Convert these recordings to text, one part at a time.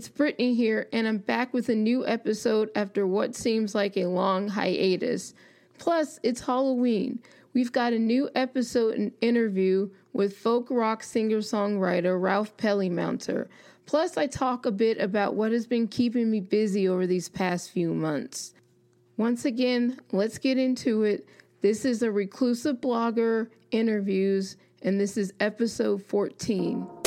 it's Brittney here, and I'm back with a new episode after what seems like a long hiatus. Plus, it's Halloween. We've got a new episode and interview with folk rock singer songwriter Ralph Pelleymounter. Plus, I talk a bit about what has been keeping me busy over these past few months. Once again, let's get into it. This is a reclusive blogger interviews, and this is episode 14.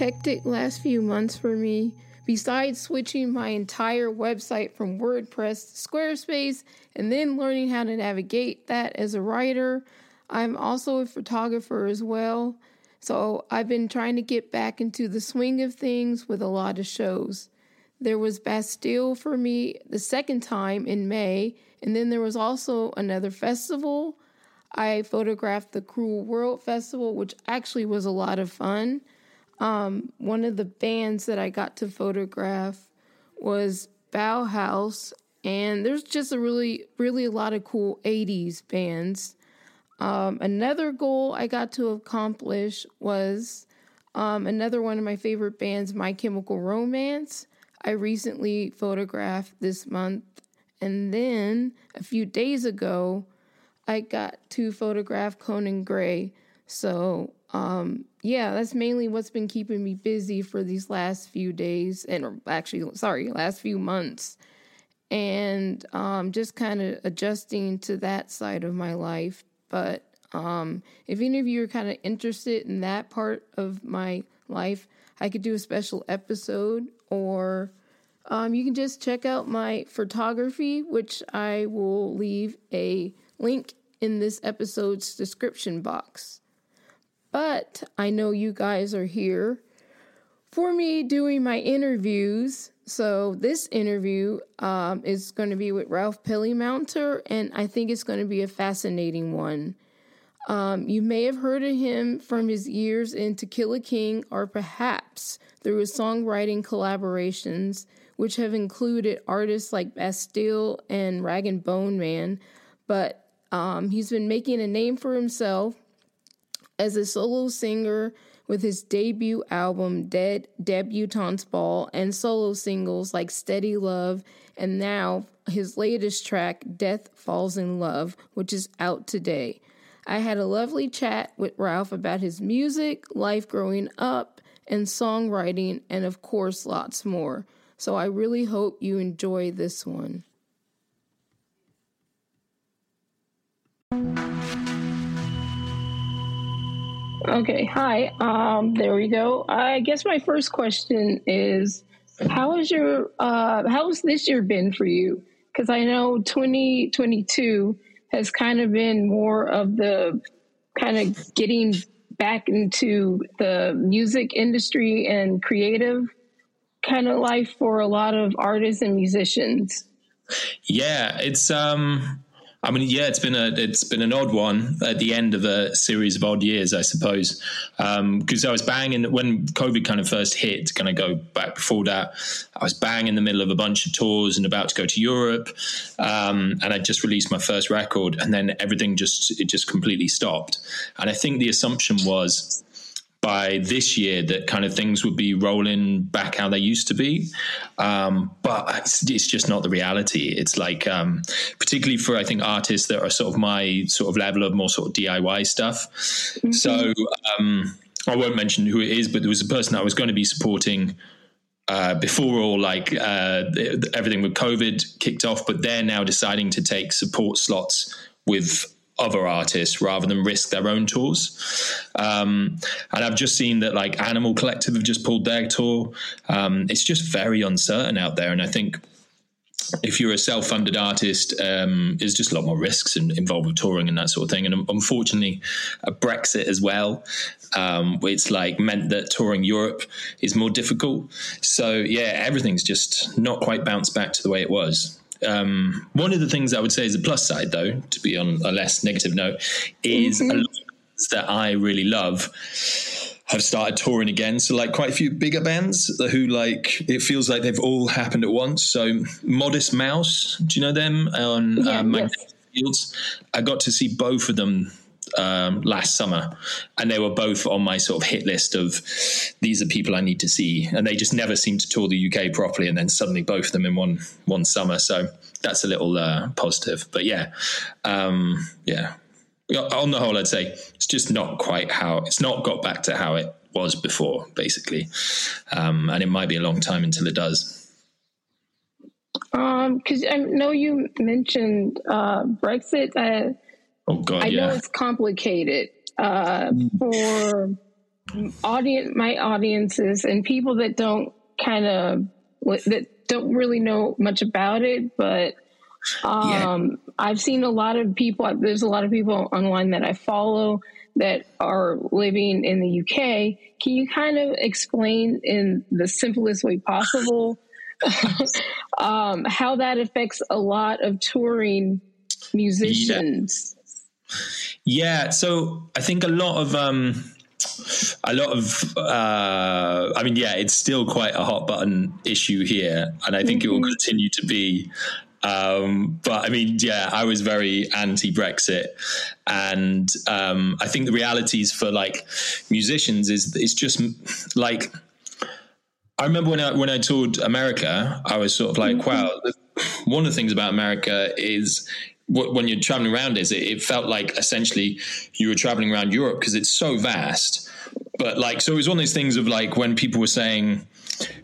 Hectic last few months for me. Besides switching my entire website from WordPress to Squarespace and then learning how to navigate that as a writer, I'm also a photographer as well. So I've been trying to get back into the swing of things with a lot of shows. There was Bastille for me the second time in May, and then there was also another festival I photographed the Cruel World Festival, which actually was a lot of fun. Um, one of the bands that I got to photograph was Bauhaus, and there's just a really, really a lot of cool 80s bands. Um, another goal I got to accomplish was um, another one of my favorite bands, My Chemical Romance. I recently photographed this month, and then a few days ago, I got to photograph Conan Gray. So, um, yeah, that's mainly what's been keeping me busy for these last few days, and actually, sorry, last few months, and um, just kind of adjusting to that side of my life. But um, if any of you are kind of interested in that part of my life, I could do a special episode, or um, you can just check out my photography, which I will leave a link in this episode's description box. But I know you guys are here for me doing my interviews. So this interview um, is going to be with Ralph Pelleymounter, and I think it's going to be a fascinating one. Um, you may have heard of him from his years in To Kill a King, or perhaps through his songwriting collaborations, which have included artists like Bastille and Rag and Bone Man. But um, he's been making a name for himself as a solo singer with his debut album Dead Debutante's Ball and solo singles like Steady Love and now his latest track Death Falls in Love, which is out today. I had a lovely chat with Ralph about his music, life growing up, and songwriting, and of course, lots more. So I really hope you enjoy this one. Okay, hi. Um, there we go. I guess my first question is, how has your uh, how's this year been for you? Because I know 2022 has kind of been more of the kind of getting back into the music industry and creative kind of life for a lot of artists and musicians. Yeah, it's um I mean, yeah, it's been a it's been an odd one at the end of a series of odd years, I suppose. Because um, I was banging when COVID kind of first hit. Kind of go back before that, I was bang in the middle of a bunch of tours and about to go to Europe, um, and I just released my first record, and then everything just it just completely stopped. And I think the assumption was by this year that kind of things would be rolling back how they used to be. Um, but it's, it's, just not the reality. It's like, um, particularly for, I think, artists that are sort of my sort of level of more sort of DIY stuff. Mm-hmm. So um, I won't mention who it is, but there was a person I was going to be supporting. Uh, before all like uh, everything with COVID kicked off, but they're now deciding to take support slots with other artists rather than risk their own tours. Um, and I've just seen that like Animal Collective have just pulled their tour. Um, it's just very uncertain out there, and I think if you're a self-funded artist, um, there's just a lot more risks in, involved with touring and that sort of thing. And unfortunately, Brexit as well, um, it's like meant that touring Europe is more difficult. So yeah, everything's just not quite bounced back to the way it was. Um, one of the things I would say is a plus side, though, to be on a less negative note, is mm-hmm. a lot that I really love have started touring again. So like quite a few bigger bands who like it feels like they've all happened at once. So Modest Mouse, do you know them on yeah, um, yes. Fields? I got to see both of them um, last summer, and they were both on my sort of hit list of these are people I need to see, and they just never seemed to tour the UK properly, and then suddenly both of them in one one summer. So that's a little uh, positive, but yeah, um, yeah on the whole, I'd say it's just not quite how it's not got back to how it was before, basically, um, and it might be a long time until it does. Um, because I know you mentioned uh, Brexit. Uh, oh God, I yeah. know it's complicated uh, for audience, my audiences, and people that don't kind of that don't really know much about it, but um, yeah. I've seen a lot of people, there's a lot of people online that I follow that are living in the UK. Can you kind of explain in the simplest way possible um, how that affects a lot of touring musicians? Yeah. So I think a lot of, um, a lot of uh, i mean yeah it's still quite a hot button issue here and i think mm-hmm. it will mm-hmm. continue to be um, but I mean, yeah, I was very anti Brexit. And um, I think the realities for like musicians is it's just like, I remember when I, when I toured America, I was sort of like, mm-hmm. wow, one of the things about America is when you're traveling around is it, it felt like essentially you were traveling around Europe because it's so vast. But like, so it was one of those things of like when people were saying,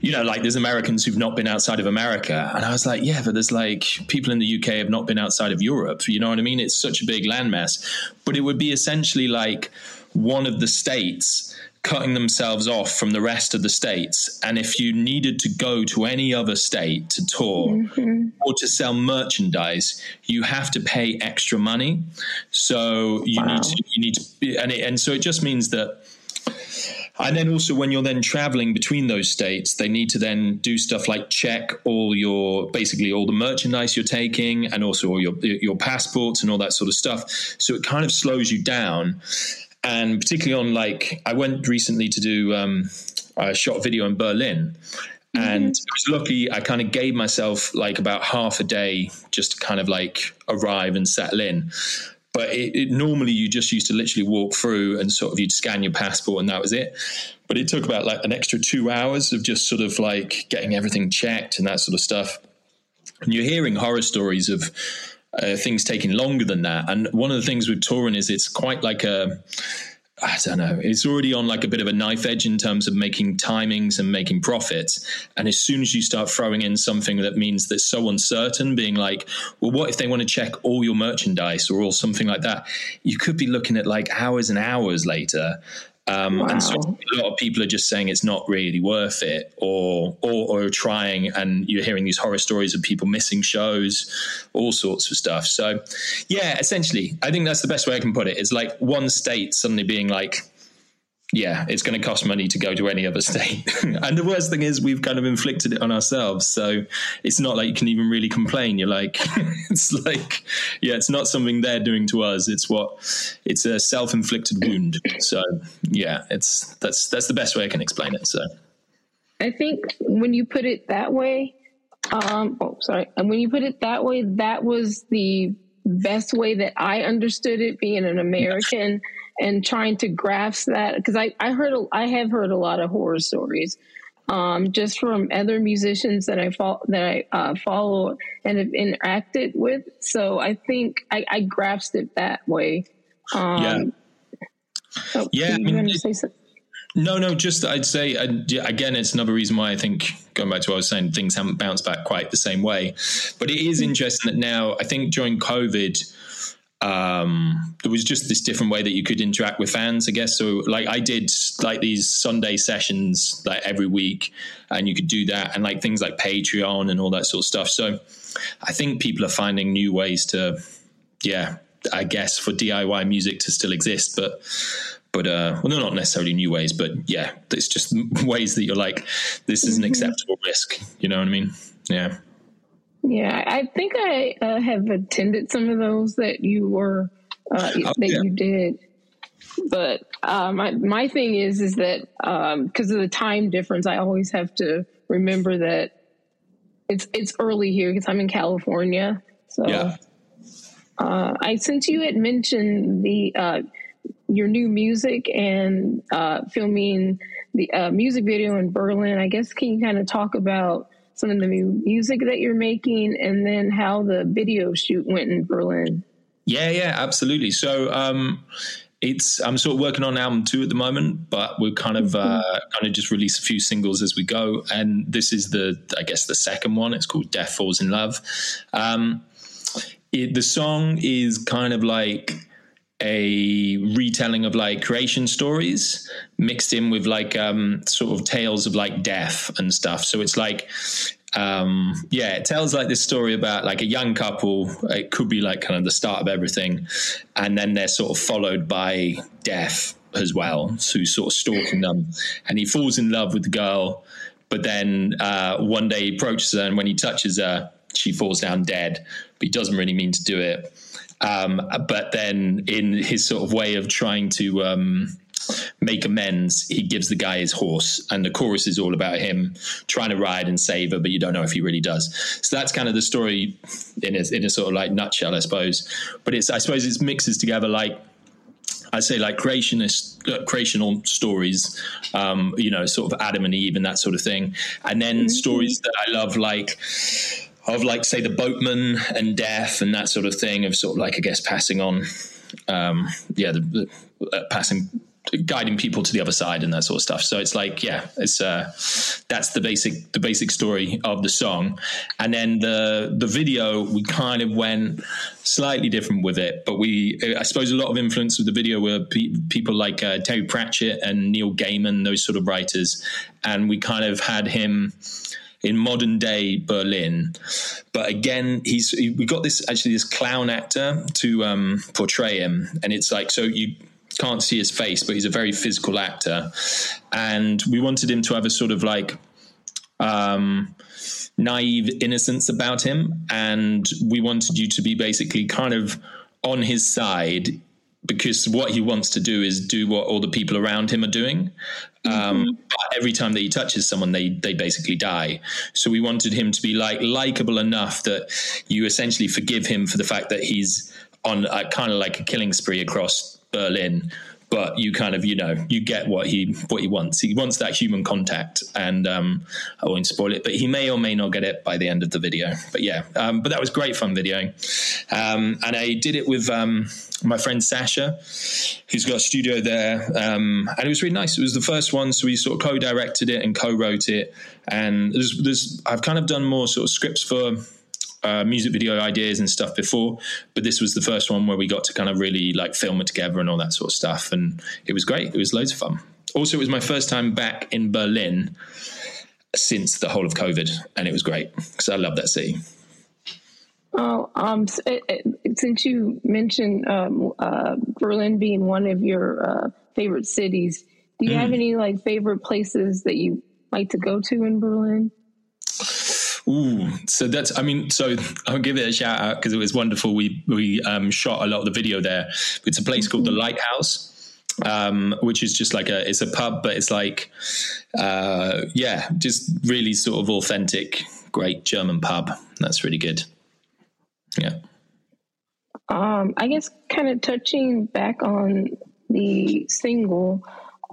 you know, like there's Americans who've not been outside of America. And I was like, yeah, but there's like people in the UK have not been outside of Europe. You know what I mean? It's such a big landmass. But it would be essentially like one of the states cutting themselves off from the rest of the states. And if you needed to go to any other state to tour mm-hmm. or to sell merchandise, you have to pay extra money. So you wow. need to, you need to, and, it, and so it just means that and then also when you're then traveling between those states, they need to then do stuff like check all your basically all the merchandise you're taking and also all your your passports and all that sort of stuff. So it kind of slows you down. And particularly on like I went recently to do um, a shot video in Berlin. And mm-hmm. I was lucky. I kind of gave myself like about half a day just to kind of like arrive and settle in. But it, it, normally you just used to literally walk through and sort of you'd scan your passport and that was it. But it took about like an extra two hours of just sort of like getting everything checked and that sort of stuff. And you're hearing horror stories of uh, things taking longer than that. And one of the things with touring is it's quite like a I don't know. It's already on like a bit of a knife edge in terms of making timings and making profits. And as soon as you start throwing in something that means that's so uncertain, being like, well, what if they want to check all your merchandise or all something like that? You could be looking at like hours and hours later. Um, wow. And so a lot of people are just saying it's not really worth it, or, or or trying, and you're hearing these horror stories of people missing shows, all sorts of stuff. So, yeah, essentially, I think that's the best way I can put it. It's like one state suddenly being like, yeah, it's going to cost money to go to any other state. and the worst thing is we've kind of inflicted it on ourselves. So it's not like you can even really complain. You're like, it's like, yeah, it's not something they're doing to us. It's what, it's a self-inflicted wound. So yeah, it's, that's, that's the best way I can explain it. So I think when you put it that way, um, oh, sorry. And when you put it that way, that was the best way that I understood it being an American and trying to grasp that because I, I heard I have heard a lot of horror stories um, just from other musicians that I fo- that I uh, follow and have interacted with. So I think I, I grasped it that way. Um, yeah. Oh, yeah. I mean, it, no, no. Just I'd say uh, again, it's another reason why I think going back to what I was saying, things haven't bounced back quite the same way. But it is interesting that now I think during COVID um, there was just this different way that you could interact with fans, I guess. So, like, I did like these Sunday sessions like every week, and you could do that, and like things like Patreon and all that sort of stuff. So, I think people are finding new ways to, yeah, I guess for DIY music to still exist, but. But uh, well, not necessarily new ways, but yeah, it's just ways that you're like, this is an mm-hmm. acceptable risk. You know what I mean? Yeah. Yeah, I think I uh, have attended some of those that you were uh, oh, that yeah. you did. but uh, my my thing is is that because um, of the time difference, I always have to remember that it's it's early here because I'm in California. So, yeah. uh, I since you had mentioned the uh, your new music and uh, filming the uh, music video in Berlin, I guess can you kind of talk about some of the new music that you're making and then how the video shoot went in Berlin? Yeah, yeah, absolutely. So. Um, it's I'm sort of working on album two at the moment, but we're kind of uh, mm-hmm. kind of just release a few singles as we go, and this is the I guess the second one. It's called Death Falls in Love. Um, it, the song is kind of like a retelling of like creation stories mixed in with like um, sort of tales of like death and stuff. So it's like um, yeah, it tells like this story about like a young couple. It could be like kind of the start of everything, and then they're sort of followed by death as well, who's sort of stalking them. And he falls in love with the girl, but then uh, one day he approaches her, and when he touches her, she falls down dead. But he doesn't really mean to do it. Um, but then, in his sort of way of trying to um, make amends, he gives the guy his horse, and the chorus is all about him trying to ride and save her, but you don't know if he really does. So that's kind of the story in a, in a sort of like nutshell, I suppose. But it's I suppose it mixes together like I say like creationist uh, creational stories, um, you know, sort of Adam and Eve and that sort of thing, and then mm-hmm. stories that I love like of like say the boatman and death and that sort of thing of sort of like I guess passing on, um, yeah, the, the uh, passing guiding people to the other side and that sort of stuff. So it's like, yeah, it's uh, that's the basic the basic story of the song, and then the the video we kind of went slightly different with it, but we I suppose a lot of influence of the video were pe- people like uh, Terry Pratchett and Neil Gaiman, those sort of writers, and we kind of had him in modern day Berlin. But again, he's we got this actually this clown actor to um, portray him, and it's like so you can't see his face, but he's a very physical actor. And we wanted him to have a sort of like um, naive innocence about him. And we wanted you to be basically kind of on his side because what he wants to do is do what all the people around him are doing. Um, mm-hmm. But every time that he touches someone, they they basically die. So we wanted him to be like likable enough that you essentially forgive him for the fact that he's on a, kind of like a killing spree across Berlin, but you kind of you know you get what he what he wants. He wants that human contact, and um, I won't spoil it, but he may or may not get it by the end of the video. But yeah, um, but that was great fun videoing, um, and I did it with um, my friend Sasha, who's got a studio there, um, and it was really nice. It was the first one, so we sort of co-directed it and co-wrote it, and there's, there's I've kind of done more sort of scripts for uh, music video ideas and stuff before, but this was the first one where we got to kind of really like film it together and all that sort of stuff, and it was great. It was loads of fun. Also, it was my first time back in Berlin since the whole of COVID, and it was great because I love that city. Oh, um, since you mentioned um, uh, Berlin being one of your uh, favorite cities, do you mm. have any like favorite places that you like to go to in Berlin? Ooh, so that's I mean, so I'll give it a shout out because it was wonderful. We we um, shot a lot of the video there. It's a place called the mm-hmm. Lighthouse. Um, which is just like a it's a pub, but it's like uh, yeah, just really sort of authentic, great German pub. That's really good. Yeah. Um, I guess kind of touching back on the single,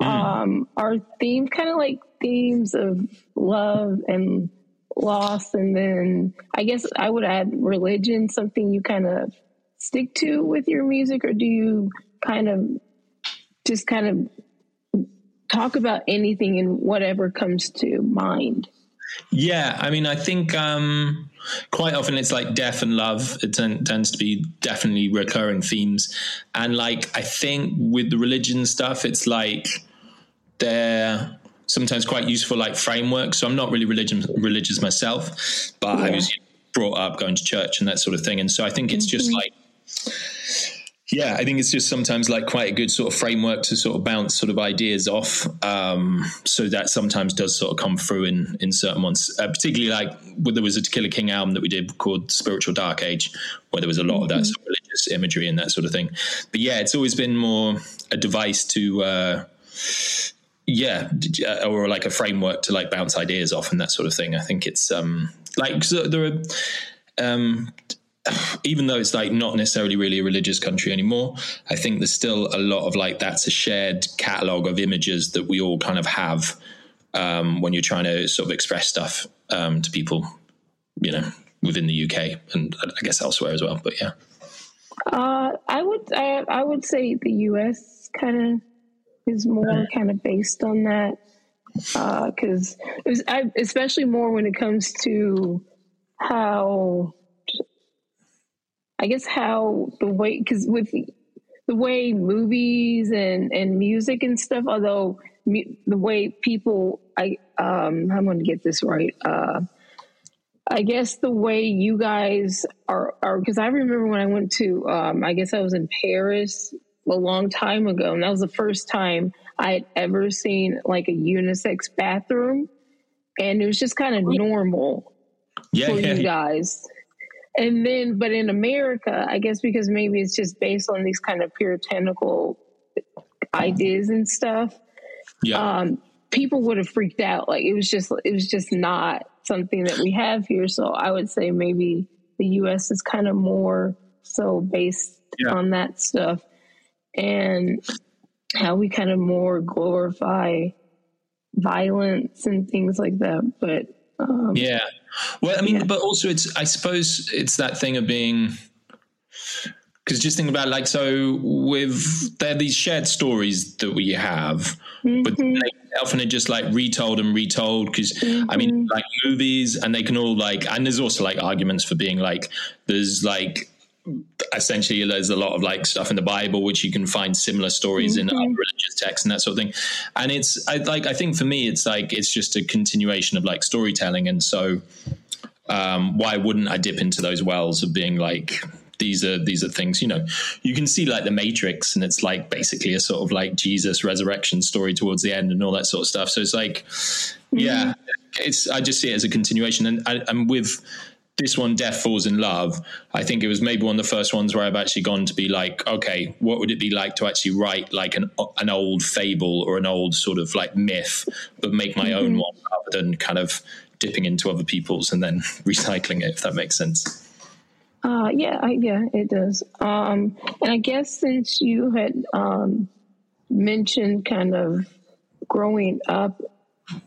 mm. um, our theme kind of like themes of love and loss and then i guess i would add religion something you kind of stick to with your music or do you kind of just kind of talk about anything and whatever comes to mind? Yeah i mean i think um quite often it's like death and love. It tends to be definitely recurring themes. And like i think with the religion stuff it's like they're sometimes quite useful like framework. So I'm not really religion religious myself, but yeah. I was brought up going to church and that sort of thing. And so I think it's mm-hmm. just like yeah, I think it's just sometimes like quite a good sort of framework to sort of bounce sort of ideas off. Um, so that sometimes does sort of come through in in certain ones, uh, particularly like when there was a To Kill a King album that we did called Spiritual Dark Age, where there was a lot mm-hmm. of that mm-hmm. sort of religious imagery and that sort of thing. But yeah, it's always been more a device to. Uh, yeah, or like a framework to like bounce ideas off and that sort of thing. I think it's um like so there are um even though it's like not necessarily really a religious country anymore, I think there's still a lot of like that's a shared catalog of images that we all kind of have um, when you're trying to sort of express stuff um, to people, you know, within the UK and I guess elsewhere as well. But yeah, uh, I would I, I would say the US kind of is more kind of based on that because uh, it was I, especially more when it comes to how I guess how the way because with the way movies and and music and stuff, although mu- the way people I um I'm going to get this right. Uh, I guess the way you guys are are because I remember when I went to um I guess I was in Paris a long time ago, and that was the first time I had ever seen like a unisex bathroom, and it was just kind of normal yeah, for yeah. you guys. And then, but in America, I guess because maybe it's just based on these kind of puritanical ideas and stuff. Yeah. Um, people would have freaked out. Like it was just, it was just not something that we have here. So I would say maybe the U.S. is kind of more so based yeah. on that stuff, and how we kind of more glorify violence and things like that. But um, yeah, well, I mean, yeah. but also it's I suppose it's that thing of being because just think about like so with there are these shared stories that we have, mm-hmm. but they often are just like retold and retold because mm-hmm. I mean mm-hmm. like movies and they can all like and there's also like arguments for being like there's like essentially there's a lot of like stuff in the bible which you can find similar stories mm-hmm. in other religious texts and that sort of thing and it's I, like i think for me it's like it's just a continuation of like storytelling and so um, why wouldn't i dip into those wells of being like these are these are things you know you can see like the matrix and it's like basically a sort of like jesus resurrection story towards the end and all that sort of stuff so it's like mm-hmm. yeah it's i just see it as a continuation and, I, and with this one, Death Falls in Love, I think it was maybe one of the first ones where I've actually gone to be like, okay, what would it be like to actually write like an an old fable or an old sort of like myth, but make my mm-hmm. own one rather than kind of dipping into other people's and then recycling it, if that makes sense. Uh, yeah, I, yeah, it does. Um, and I guess since you had um, mentioned kind of growing up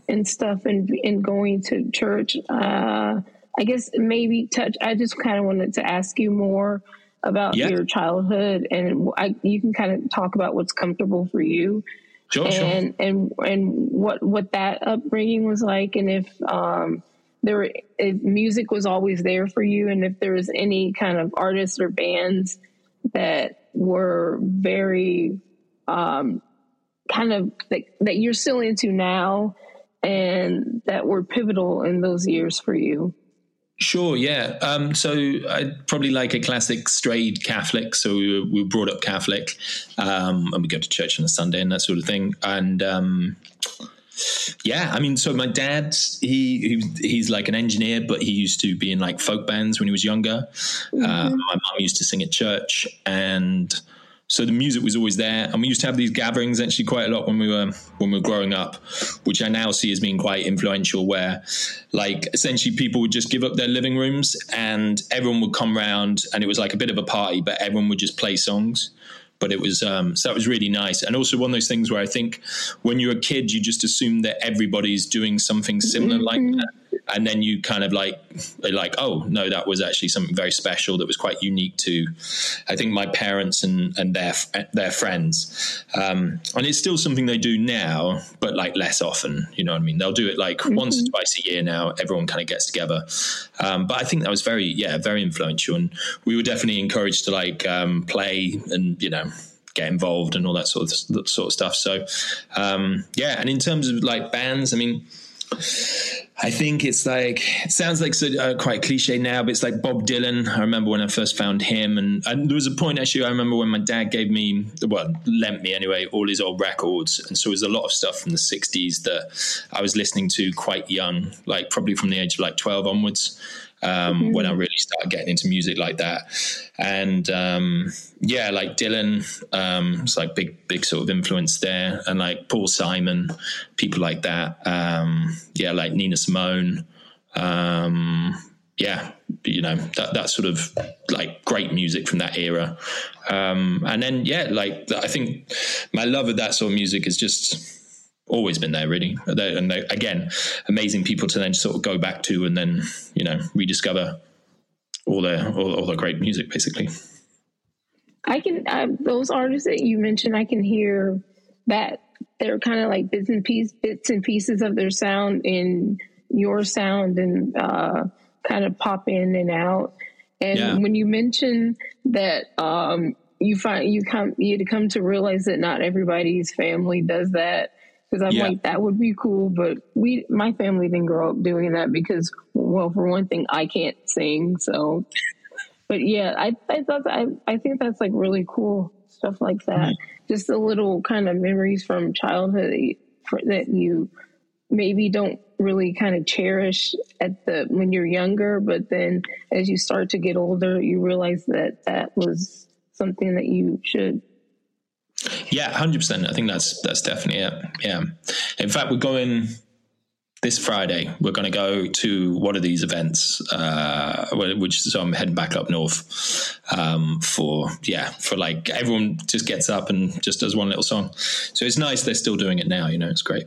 and stuff and, and going to church, uh, I guess maybe touch. I just kind of wanted to ask you more about your childhood, and I, you can kind of talk about what's comfortable for you, sure, and sure. and and what what that upbringing was like, and if um, there were, if music was always there for you, and if there was any kind of artists or bands that were very um, kind of that, that you're still into now and that were pivotal in those years for you. Sure, yeah. Um, so I'd probably like a classic strayed Catholic. So we were, we were brought up Catholic, um, and we go to church on a Sunday and that sort of thing. And um, yeah, I mean, so my dad, he, he, he's like an engineer, but he used to be in like folk bands when he was younger. Mm-hmm. Uh, my mom used to sing at church, and so the music was always there, and we used to have these gatherings actually quite a lot when we were when we were growing up, which I now see as being quite influential. Where, like, essentially people would just give up their living rooms, and everyone would come round, and it was like a bit of a party, but everyone would just play songs but it was um, so that was really nice and also one of those things where i think when you're a kid you just assume that everybody's doing something similar mm-hmm. like that and then you kind of like like oh no that was actually something very special that was quite unique to i think my parents and and their their friends. Um, and it's still something they do now but like less often you know what i mean? They'll do it like mm-hmm. once or twice a year now everyone kind of gets together. Um, but i think that was very yeah very influential. And we were definitely encouraged to like um, play and you know get involved and all that sort of that sort of stuff. So um, yeah and in terms of like bands i mean I think it's like it sounds like so, uh, quite cliche now, but it's like Bob Dylan. I remember when I first found him, and, and, there was a point actually. I remember when my dad gave me, well, lent me anyway, all his old records, and so it was a lot of stuff from the '60s that I was listening to quite young, like probably from the age of like 12 onwards. Um, mm-hmm. when I really started getting into music like that. And um, yeah, like Dylan, um, it's like big, big sort of influence there, and like Paul Simon, people like that. Um, yeah, like Nina Simone. Um, yeah, you know that that sort of like great music from that era. Um, and then yeah, like I think my love of that sort of music is just always been there really. And they, again amazing people to then sort of go back to and then you know rediscover all their all, all their great music basically. I can uh, those artists that you mentioned i can hear that they're kind of like bits and piece bits and pieces of their sound in your sound and uh, kind of pop in and out. And yeah. when you mention that um, you find you come you to come to realize that not everybody's family does that because I'm yeah. like that would be cool, but we my family didn't grow up doing that because well, for one thing, I can't sing, so. But yeah, I I thought I I think that's like really cool stuff like that. Mm-hmm. Just the little kind of memories from childhood that you maybe don't really kind of cherish at the when you're younger, but then as you start to get older, you realize that that was something that you should yeah, hundred percent. I think that's that's definitely it. Yeah. In fact, we're going this Friday. We're going to go to one of these events, uh, which so I'm heading back up north um, for yeah for like everyone just gets up and just does one little song. So it's nice they're still doing it now. You know, it's great.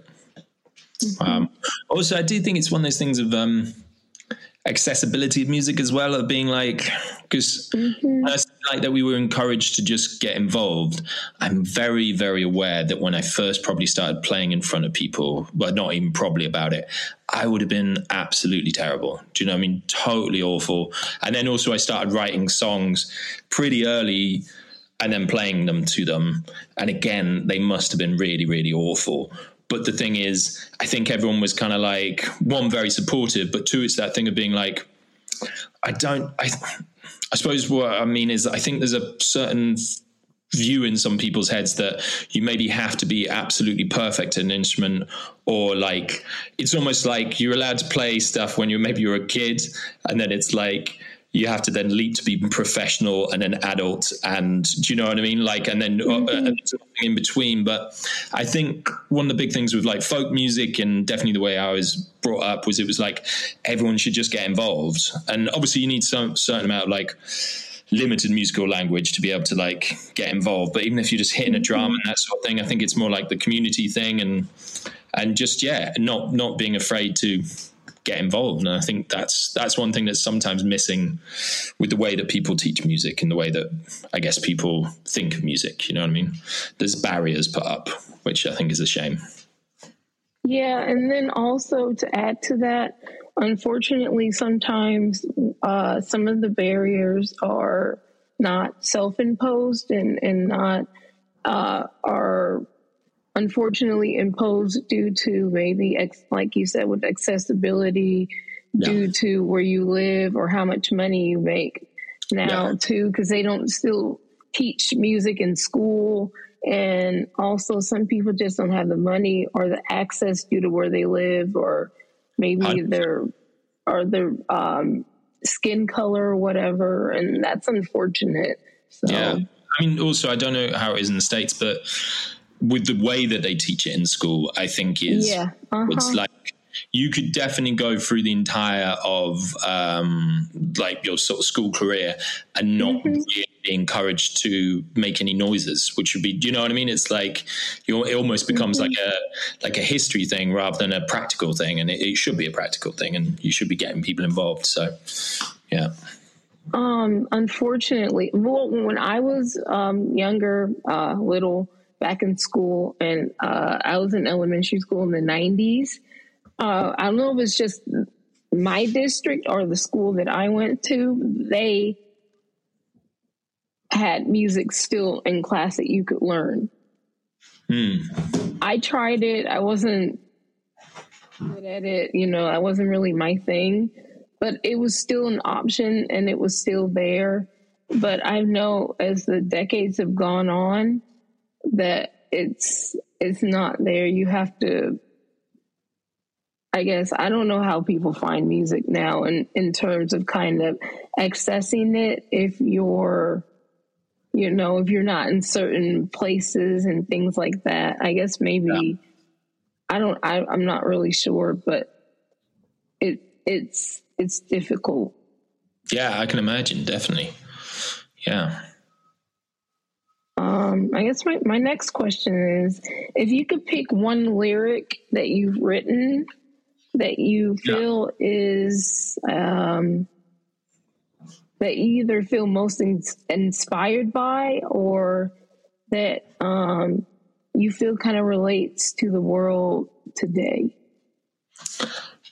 Mm-hmm. Um, also, I do think it's one of those things of. Um, accessibility of music as well of being like because mm-hmm. like that we were encouraged to just get involved. I'm very very aware that when i first probably started playing in front of people but not even probably about it i would have been absolutely terrible. Do you know i mean? Totally awful. And then also i started writing songs pretty early and then playing them to them. And again they must have been really really awful but the thing is, I think everyone was kind of like one very supportive, but two, it's that thing of being like, I don't, I, I suppose what I mean is, I think there's a certain view in some people's heads that you maybe have to be absolutely perfect at an instrument or like it's almost like you're allowed to play stuff when you're maybe you're a kid and then it's like you have to then leap to be professional and an adult and do you know what i mean? Like and then uh, mm-hmm. uh, in between. But i think one of the big things with like folk music and definitely the way i was brought up was it was like everyone should just get involved. And obviously you need some certain amount of like limited musical language to be able to like get involved. But even if you're just hitting a drum and that sort of thing i think it's more like the community thing and and just yeah not not being afraid to get involved. And I think that's that's one thing that's sometimes missing with the way that people teach music and the way that I guess people think of music. You know what I mean? There's barriers put up, which I think is a shame. Yeah, and then also to add to that, unfortunately, sometimes uh, some of the barriers are not self-imposed and and not uh, are unfortunately imposed due to maybe, ex- like you said, with accessibility, yeah. due to where you live or how much money you make now, yeah. too, because they don't still teach music in school. And also, some people just don't have the money or the access due to where they live, or maybe 100%. their or their um, skin color or whatever. And that's unfortunate. So. Yeah. I mean, also, I don't know how it is in the States, but with the way that they teach it in school, I think is yeah. uh-huh. it's like you could definitely go through the entire of um, like your sort of school career and not mm-hmm. really be encouraged to make any noises, which would be, do you know what I mean? It's like you it almost becomes mm-hmm. like a like a history thing rather than a practical thing, and it, it should be a practical thing, and you should be getting people involved. So, yeah. Um, unfortunately, well, when I was um, younger, uh, little back in school, and uh, I was in elementary school in the 90s. Uh, I don't know if it's just my district or the school that I went to, they had music still in class that you could learn. Hmm. I tried it. I wasn't good at it. You know, I wasn't really my thing, but it was still an option and it was still there. But I know as the decades have gone on, that it's it's not there. You have to I guess I don't know how people find music now in, in terms of kind of accessing it if you're you know, if you're not in certain places and things like that. I guess maybe yeah. I don't I, I'm not really sure, but it it's it's difficult. Yeah, I can imagine, definitely. Yeah. Um, I guess my, my next question is if you could pick one lyric that you've written that you feel yeah. is um, that you either feel most in, inspired by or that um, you feel kind of relates to the world today?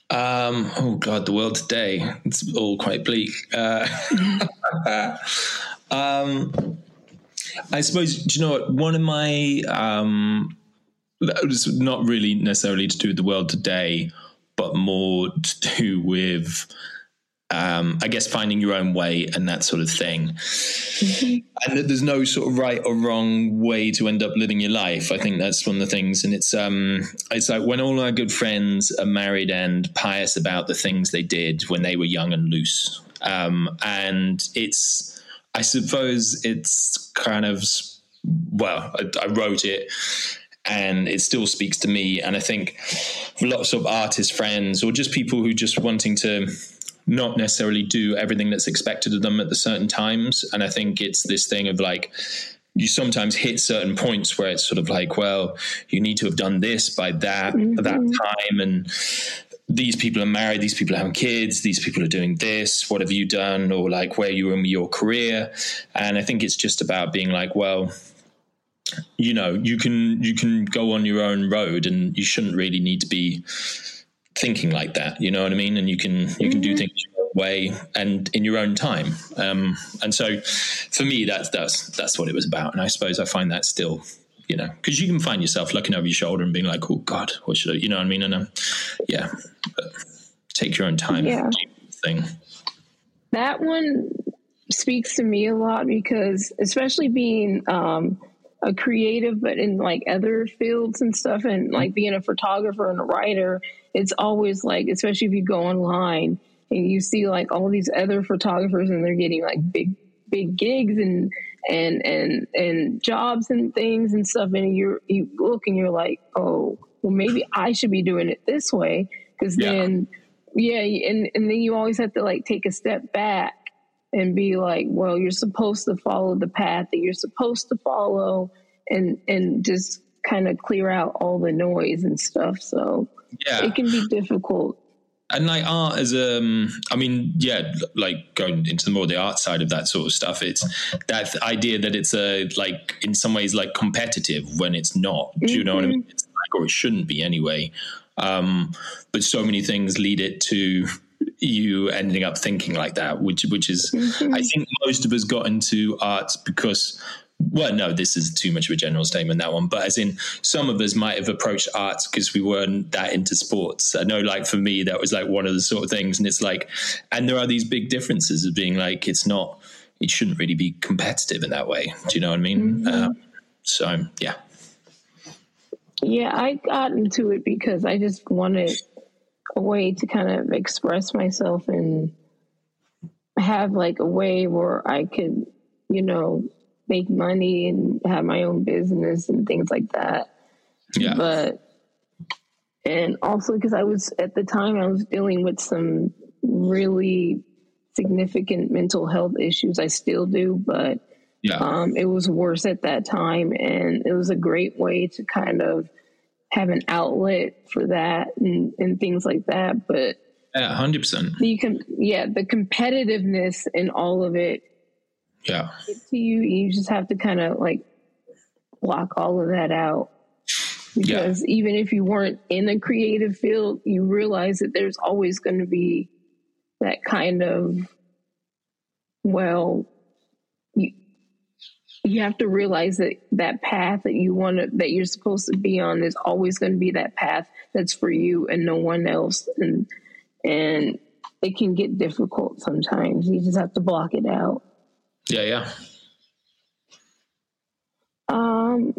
Um, oh God, the world today. It's all quite bleak. Uh, um, I suppose, do you know what? One of my, um, not really necessarily to do with the world today, but more to do with um, I guess finding your own way and that sort of thing. Mm-hmm. And that there's no sort of right or wrong way to end up living your life. I think that's one of the things. And it's um, it's like when all our good friends are married and pious about the things they did when they were young and loose. Um, and it's, I suppose, it's kind of well, I, I wrote it and it still speaks to me. And I think lots of artist friends or just people who just wanting to not necessarily do everything that's expected of them at the certain times. And I think it's this thing of like, you sometimes hit certain points where it's sort of like, well, you need to have done this by that mm-hmm. that time, and these people are married, these people are having kids, these people are doing this. What have you done, or like where you are in your career? And I think it's just about being like, well, you know, you can you can go on your own road, and you shouldn't really need to be thinking like that. You know what I mean? And you can you mm-hmm. can do mm-hmm. things your way and in your own time. Um, and so, for me, that's that's that's what it was about. And I suppose I find that still, you know, because you can find yourself looking over your shoulder and being like, "Oh God, what should I?" You know what I mean? And um, yeah, take your own time. Yeah. Thing. That one speaks to me a lot because, especially being um, a creative, but in like other fields and stuff, and like being a photographer and a writer, it's always like, especially if you go online and you see like all these other photographers and they're getting like big, big gigs and and and and jobs and things and stuff, and you you look and you're like, oh, well, maybe I should be doing it this way because yeah. then, yeah, and and then you always have to like take a step back and be like, well, you're supposed to follow the path that you're supposed to follow and and just kind of clear out all the noise and stuff. So yeah. it can be difficult. And like art as um I mean, yeah, like going into the more the art side of that sort of stuff, it's that idea that it's a like in some ways like competitive when it's not. Do you know what I mean? Mm-hmm. It's like or it shouldn't be anyway. Um, but so many things lead it to you ending up thinking like that, which which is mm-hmm. I think most of us got into art because well, no, this is too much of a general statement, that one. But as in, some of us might have approached arts because we weren't that into sports. I know, like, for me, that was like one of the sort of things. And it's like, and there are these big differences of being like, it's not, it shouldn't really be competitive in that way. Do you know what I mean? Mm-hmm. Uh, so, yeah. Yeah, I got into it because I just wanted a way to kind of express myself and have like a way where I could, you know, make money and have my own business and things like that. Yeah. But and also because I was at the time I was dealing with some really significant mental health issues. I still do, but yeah. um, it was worse at that time, and it was a great way to kind of have an outlet for that and, and things like that. But yeah, hundred percent. You can, yeah, the competitiveness in all of it. Yeah, to you, you just have to kind of like block all of that out. Because yeah. even if you weren't in a creative field, you realize that there's always going to be that kind of well, you you have to realize that that path that you want to that you're supposed to be on is always going to be that path that's for you and no one else. And and it can get difficult sometimes. You just have to block it out yeah yeah um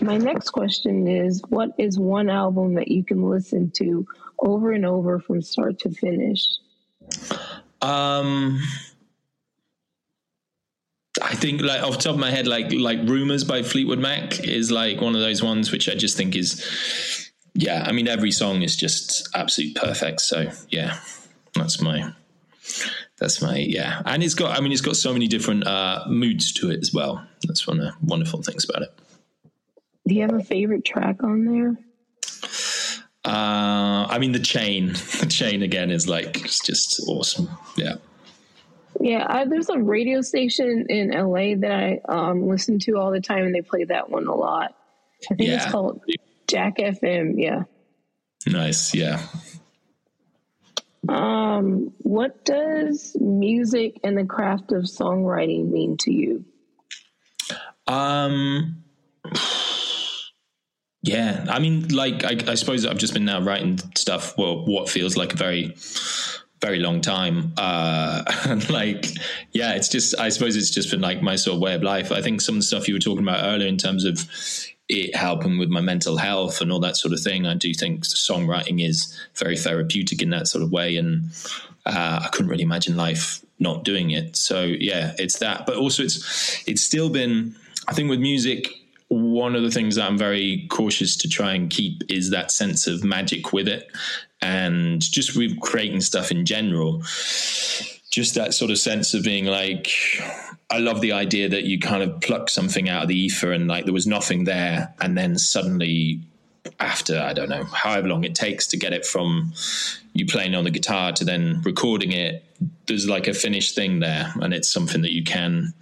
My next question is What is one album that you can listen to over and over from start to finish? Um, I think like off the top of my head, like like Rumors by Fleetwood Mac is like one of those ones which I just think is yeah, I mean every song is just absolutely perfect. So yeah, that's my that's my yeah. And it's got I mean it's got so many different uh moods to it as well. That's one of the wonderful things about it. Do you have a favorite track on there? Uh I mean the chain. The chain again is like it's just awesome. Yeah. Yeah, I, there's a radio station in LA that I um, listen to all the time, and they play that one a lot. I think yeah. it's called Jack FM. Yeah. Nice. Yeah. Um, what does music and the craft of songwriting mean to you? Um. Yeah, I mean, like I, I suppose I've just been now writing stuff. Well, what feels like a very very long time. Uh, and like, yeah, it's just, I suppose it's just been like my sort of way of life. I think some of the stuff you were talking about earlier in terms of it helping with my mental health and all that sort of thing, I do think songwriting is very therapeutic in that sort of way. And uh, I couldn't really imagine life not doing it. So yeah, it's that. But also, it's it's still been. I think with music, one of the things that I'm very cautious to try and keep is that sense of magic with it and just with creating stuff in general just that sort of sense of being like i love the idea that you kind of pluck something out of the ether and like there was nothing there. And then suddenly after i don't know however long it takes to get it from you playing on the guitar to then recording it there's like a finished thing there and it's something that you can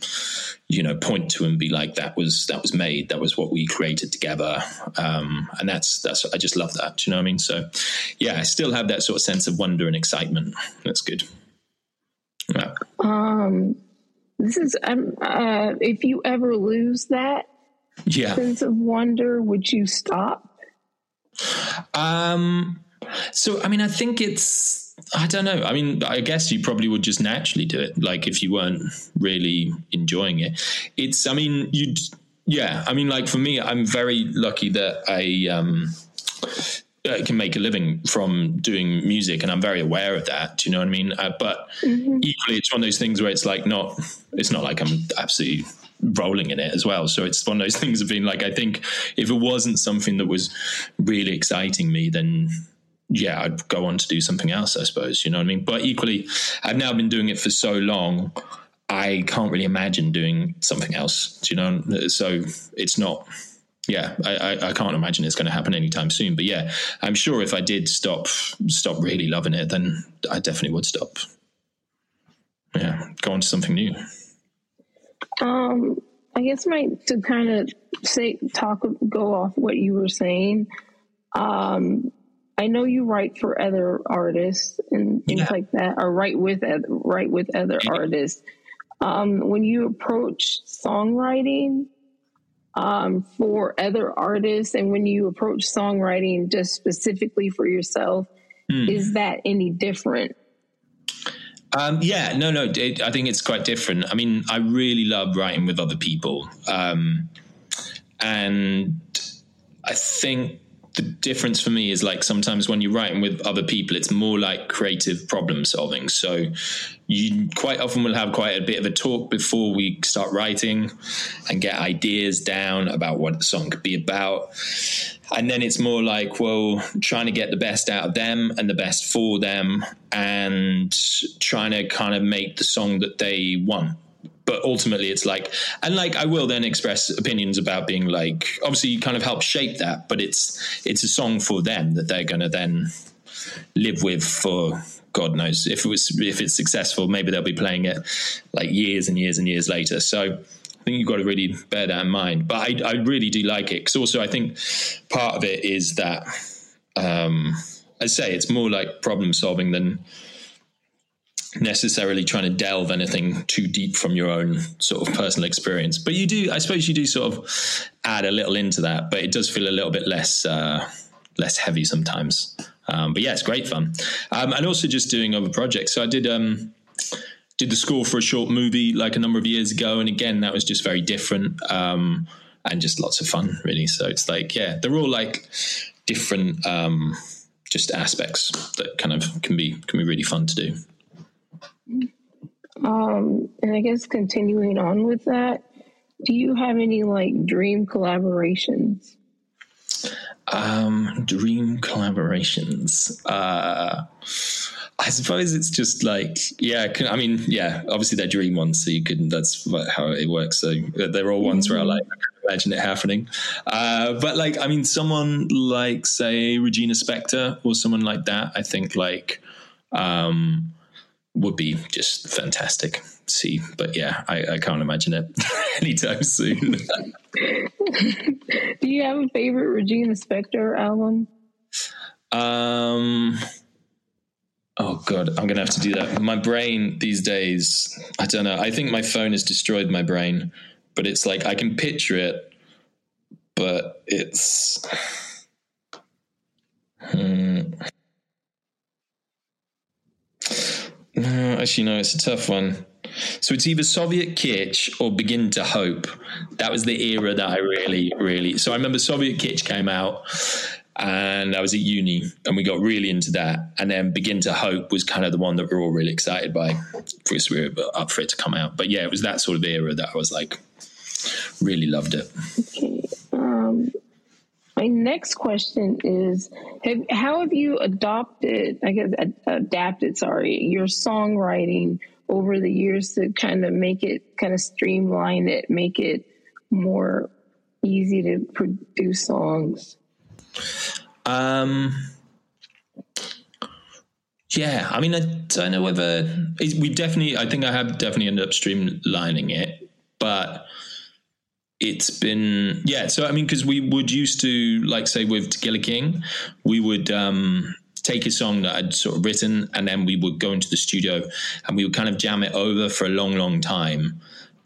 you know point to and be like that was that was made. That was what we created together. Um, and that's that's i just love that. Do you know what i mean? So yeah i still have that sort of sense of wonder and excitement. That's good. Yeah. um this is um, uh, if you ever lose that yeah. sense of wonder would you stop? Um so i mean i think it's I don't know. I mean, I guess you probably would just naturally do it, like if you weren't really enjoying it. It's, I mean, you'd, yeah. I mean, like for me, I'm very lucky that I um, can make a living from doing music, and I'm very aware of that. Do you know what I mean? Uh, but mm-hmm. equally, it's one of those things where it's like not. It's not like I'm absolutely rolling in it as well. So it's one of those things of being like, I think if it wasn't something that was really exciting me, then yeah, I'd go on to do something else, I suppose. You know what I mean? But equally, I've now been doing it for so long, I can't really imagine doing something else. Do you know? So it's not. Yeah, I, I, I can't imagine it's going to happen anytime soon. But yeah, I'm sure if I did stop stop really loving it, then I definitely would stop. Yeah, go on to something new. Um, I guess my to kind of say talk go off what you were saying. Um, I know you write for other artists and things yeah. like that, or write with write with other artists. Um, when you approach songwriting um, for other artists, and when you approach songwriting just specifically for yourself, mm. is that any different? Um, yeah, no, no. It, I think it's quite different. I mean, I really love writing with other people, um, and I think the difference for me is like sometimes when you're writing with other people, it's more like creative problem solving. So you quite often will have quite a bit of a talk before we start writing and get ideas down about what the song could be about. And then it's more like, well, trying to get the best out of them and the best for them and trying to kind of make the song that they want but ultimately it's like and like i will then express opinions about being like obviously you kind of help shape that but it's it's a song for them that they're going to then live with for god knows if it was if it's successful maybe they'll be playing it like years and years and years later so I think you've got to really bear that in mind. But I, I really do like it because also I think part of it is that, um, I say it's more like problem solving than necessarily trying to delve anything too deep from your own sort of personal experience. But you do, I suppose, you do sort of add a little into that, but it does feel a little bit less uh, less heavy sometimes. Um, but yeah, it's great fun, um, and also just doing other projects. So I did. Um, did the score for a short movie like a number of years ago, and again that was just very different. Um, and just lots of fun, really. So it's like, yeah, they're all like different, um, just aspects that kind of can be can be really fun to do. Um, and I guess continuing on with that, do you have any like dream collaborations? Um, dream collaborations. Uh, I suppose it's just like, yeah, I mean, yeah, obviously they're dream ones, so you can, that's how it works. So they're all ones mm-hmm. where I like, imagine it happening. Uh, but like, I mean, someone like, say, Regina Spektor or someone like that, I think like, um, would be just fantastic see. But yeah, I, I can't imagine it anytime soon. Do you have a favorite Regina Spektor album? Um. Oh god, I'm gonna have to do that. My brain these days, I don't know. I think my phone has destroyed my brain, but it's like I can picture it, but it's. Hmm. No, actually, no, it's a tough one. So it's either Soviet Kitsch or Begin to Hope. That was the era that I really, really. So I remember Soviet Kitsch came out and I was at uni and we got really into that. And then Begin to Hope was kind of the one that we are all really excited by because we were up for it to come out. But yeah, it was that sort of era that I was like, really loved it. Okay. Um, my next question is have, how have you adopted i guess adapted sorry your songwriting over the years to kind of make it kind of streamline it, make it more easy to produce songs? Um, yeah, I mean, I don't know whether we definitely. I think I have definitely ended up streamlining it, but it's been yeah. So I mean, because we would used to like say with To Kill A King, we would um take a song that I'd sort of written, and then we would go into the studio and we would kind of jam it over for a long, long time.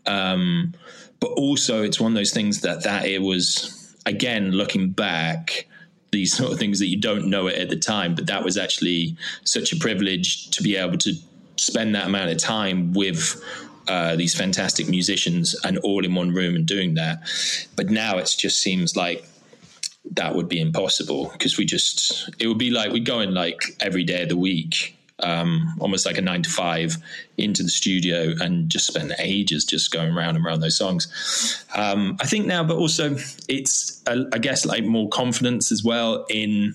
Um, but also, it's one of those things that that it was again looking back these sort of things that you don't know it at the time, but that was actually such a privilege to be able to spend that amount of time with uh, these fantastic musicians and all in one room and doing that. But now it just seems like that would be impossible because we just it would be like we'd go in like every day of the week um, almost like a nine to five into the studio and just spend ages just going around and around those songs. Um, I think now, but also it's, uh, I guess, like more confidence as well in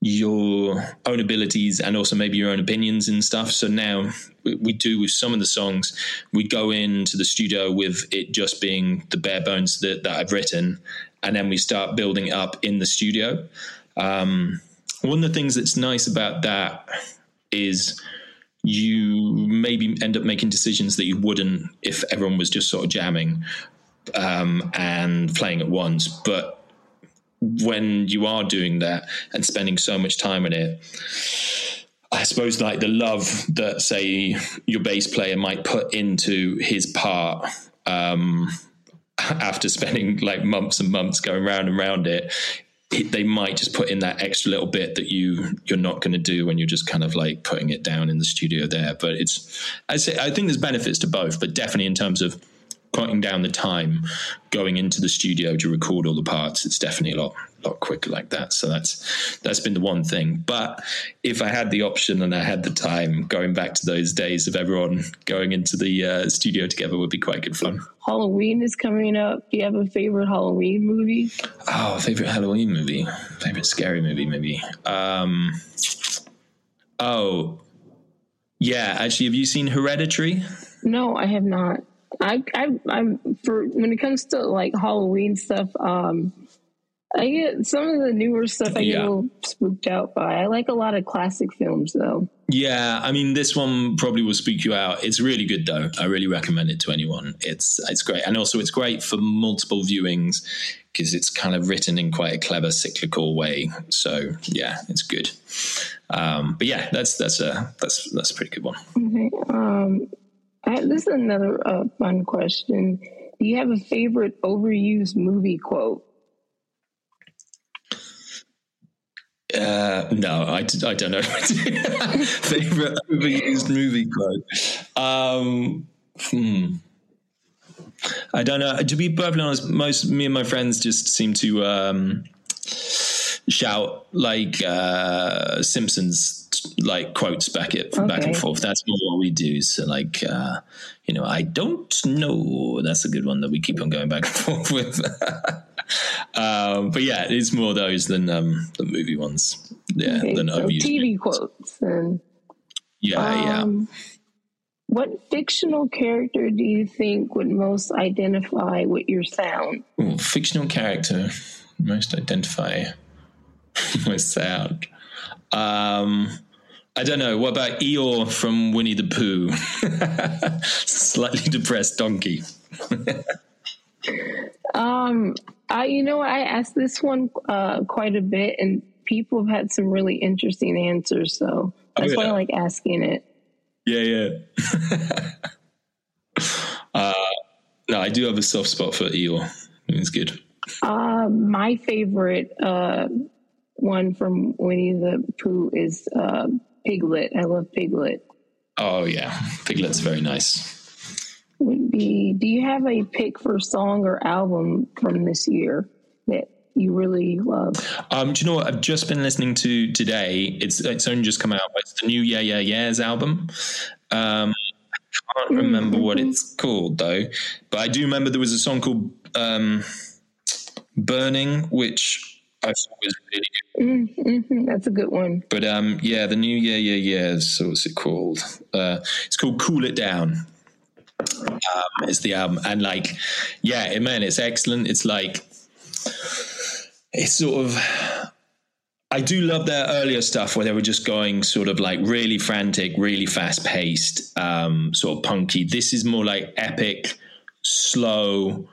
your own abilities and also maybe your own opinions and stuff. So now we, do with some of the songs, we go into the studio with it just being the bare bones that, that I've written and then we start building up in the studio. Um, one of the things that's nice about that is you maybe end up making decisions that you wouldn't if everyone was just sort of jamming um, and playing at once. But when you are doing that and spending so much time in it, I suppose like the love that say your bass player might put into his part um, after spending like months and months going round and round it, it, they might just put in that extra little bit that you you're not going to do when you're just kind of like putting it down in the studio there. But it's I say I think there's benefits to both, but definitely in terms of cutting down the time going into the studio to record all the parts, it's definitely a lot lot quicker like that. So that's that's been the one thing. But if I had the option and I had the time, going back to those days of everyone going into the uh, studio together would be quite good fun. Halloween is coming up. Do you have a favorite Halloween movie? Oh, favorite Halloween movie, favorite scary movie, maybe. Um, oh, yeah. Actually, have you seen Hereditary? No, I have not. I, I, I'm for when it comes to like Halloween stuff. Um, I get some of the newer stuff I yeah. get a little spooked out by. I like a lot of classic films though. Yeah, I mean this one probably will spook you out. It's really good though. I really recommend it to anyone. It's it's great. And also it's great for multiple viewings because it's kind of written in quite a clever cyclical way. So yeah, it's good. Um, but yeah, that's that's a that's that's a pretty good one. Okay. Um, I, this is another uh, fun question. Do you have a favorite overused movie quote? Uh, no, I, I don't know. Favorite overused movie quote. Um, hmm. I don't know. To be perfectly honest, most me and my friends just seem to um, shout like uh, Simpsons like quotes back it okay. back and forth. That's more what we do. So like uh, you know, I don't know. That's a good one that we keep on going back and forth with. um, but yeah, it's more those than um, the movie ones. Yeah, okay, than so TV quotes and yeah, um, yeah. What fictional character do you think would most identify with your sound? Ooh, fictional character most identify with sound. Um, I don't know. What about Eeyore from Winnie the Pooh? Slightly depressed donkey. um, I, you know? I asked this one uh, quite a bit, and people have had some really interesting answers. So that's oh, yeah. why I like asking it. Yeah, yeah. uh, no, I do have a soft spot for Eeyore. It's good. Uh, my favorite uh, one from Winnie the Pooh is uh, Piglet. I love Piglet. Oh yeah, Piglet's very nice. Would be. Do you have a pick for song or album from this year that you really love? Um, do you know what I've just been listening to today? It's it's only just come out. It's the new Yeah Yeah Yeahs album. Um, I can't remember mm-hmm. what it's called though, but I do remember there was a song called um, "Burning," which Was really good. Mm-hmm. That's a good one. But um, yeah, the new Yeah Yeah Yeahs. So what's it called? Uh, it's called "Cool It Down." Um, it's the album, and like, yeah, man, it's excellent. It's like it's sort of I do love their earlier stuff where they were just going sort of like really frantic, really fast paced, um, sort of punky. This is more like epic, slow,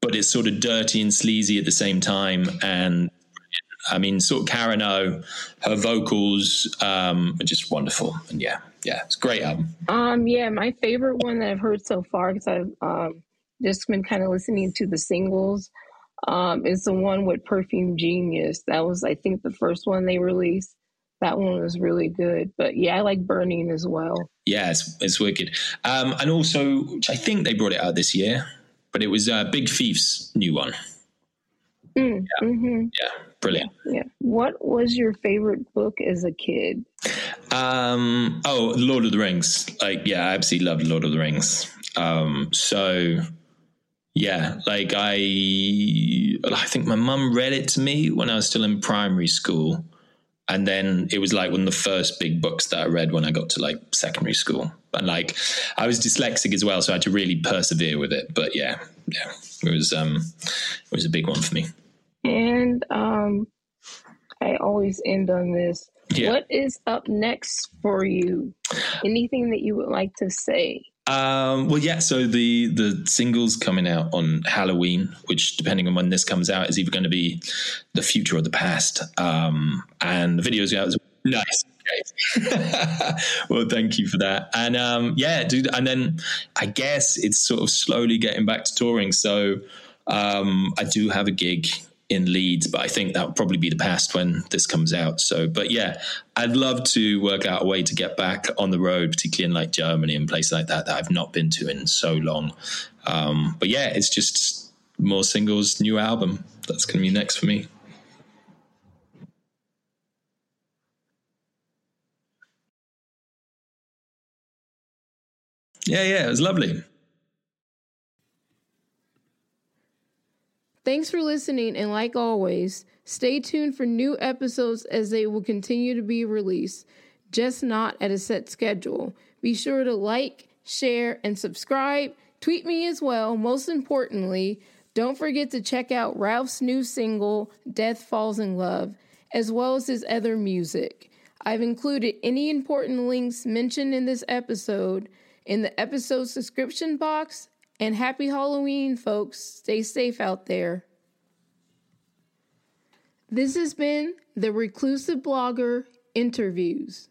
but it's sort of dirty and sleazy at the same time. And I mean, sort of Karen O, her vocals um, are just wonderful. And yeah, yeah, it's a great album. Um, yeah, my favorite one that I've heard so far because I've um, just been kind of listening to the singles um, is the one with Perfume Genius. That was, I think, the first one they released. That one was really good. But yeah, I like Burning as well. Yeah, it's, it's wicked. Um, and also, I think they brought it out this year, but it was uh, Big Thief's new one. Mm, yeah. Mm-hmm. yeah, brilliant. Yeah. What was your favorite book as a kid? Um, oh, Lord of the Rings. Like, yeah, I absolutely loved Lord of the Rings. Um, so yeah, like I, I think my mum read it to me when I was still in primary school, and then it was like one of the first big books that I read when I got to like secondary school. And like I was dyslexic as well, so I had to really persevere with it. But yeah, yeah, it was um, it was a big one for me. And um, I always end on this. Yeah. What is up next for you? Anything that you would like to say? Um, well, yeah. So the the singles coming out on Halloween, which depending on when this comes out, is either going to be the future or the past. Um, and the videos out. Nice. well, thank you for that. And um, yeah, dude. And then I guess it's sort of slowly getting back to touring. So um, I do have a gig in Leeds, but I think that would probably be the past when this comes out. So, but yeah, I'd love to work out a way to get back on the road, particularly in like Germany and places like that that I've not been to in so long. Um, but yeah, it's just more singles, new album. That's going to be next for me. Yeah, yeah, it was lovely. Thanks for listening, and like always, stay tuned for new episodes as they will continue to be released, just not at a set schedule. Be sure to like, share, and subscribe. Tweet me as well. Most importantly, don't forget to check out Ralph's new single, Death Falls in Love, as well as his other music. I've included any important links mentioned in this episode in the episode's description box and happy Halloween, folks. Stay safe out there. This has been the Reclusive Blogger Interviews.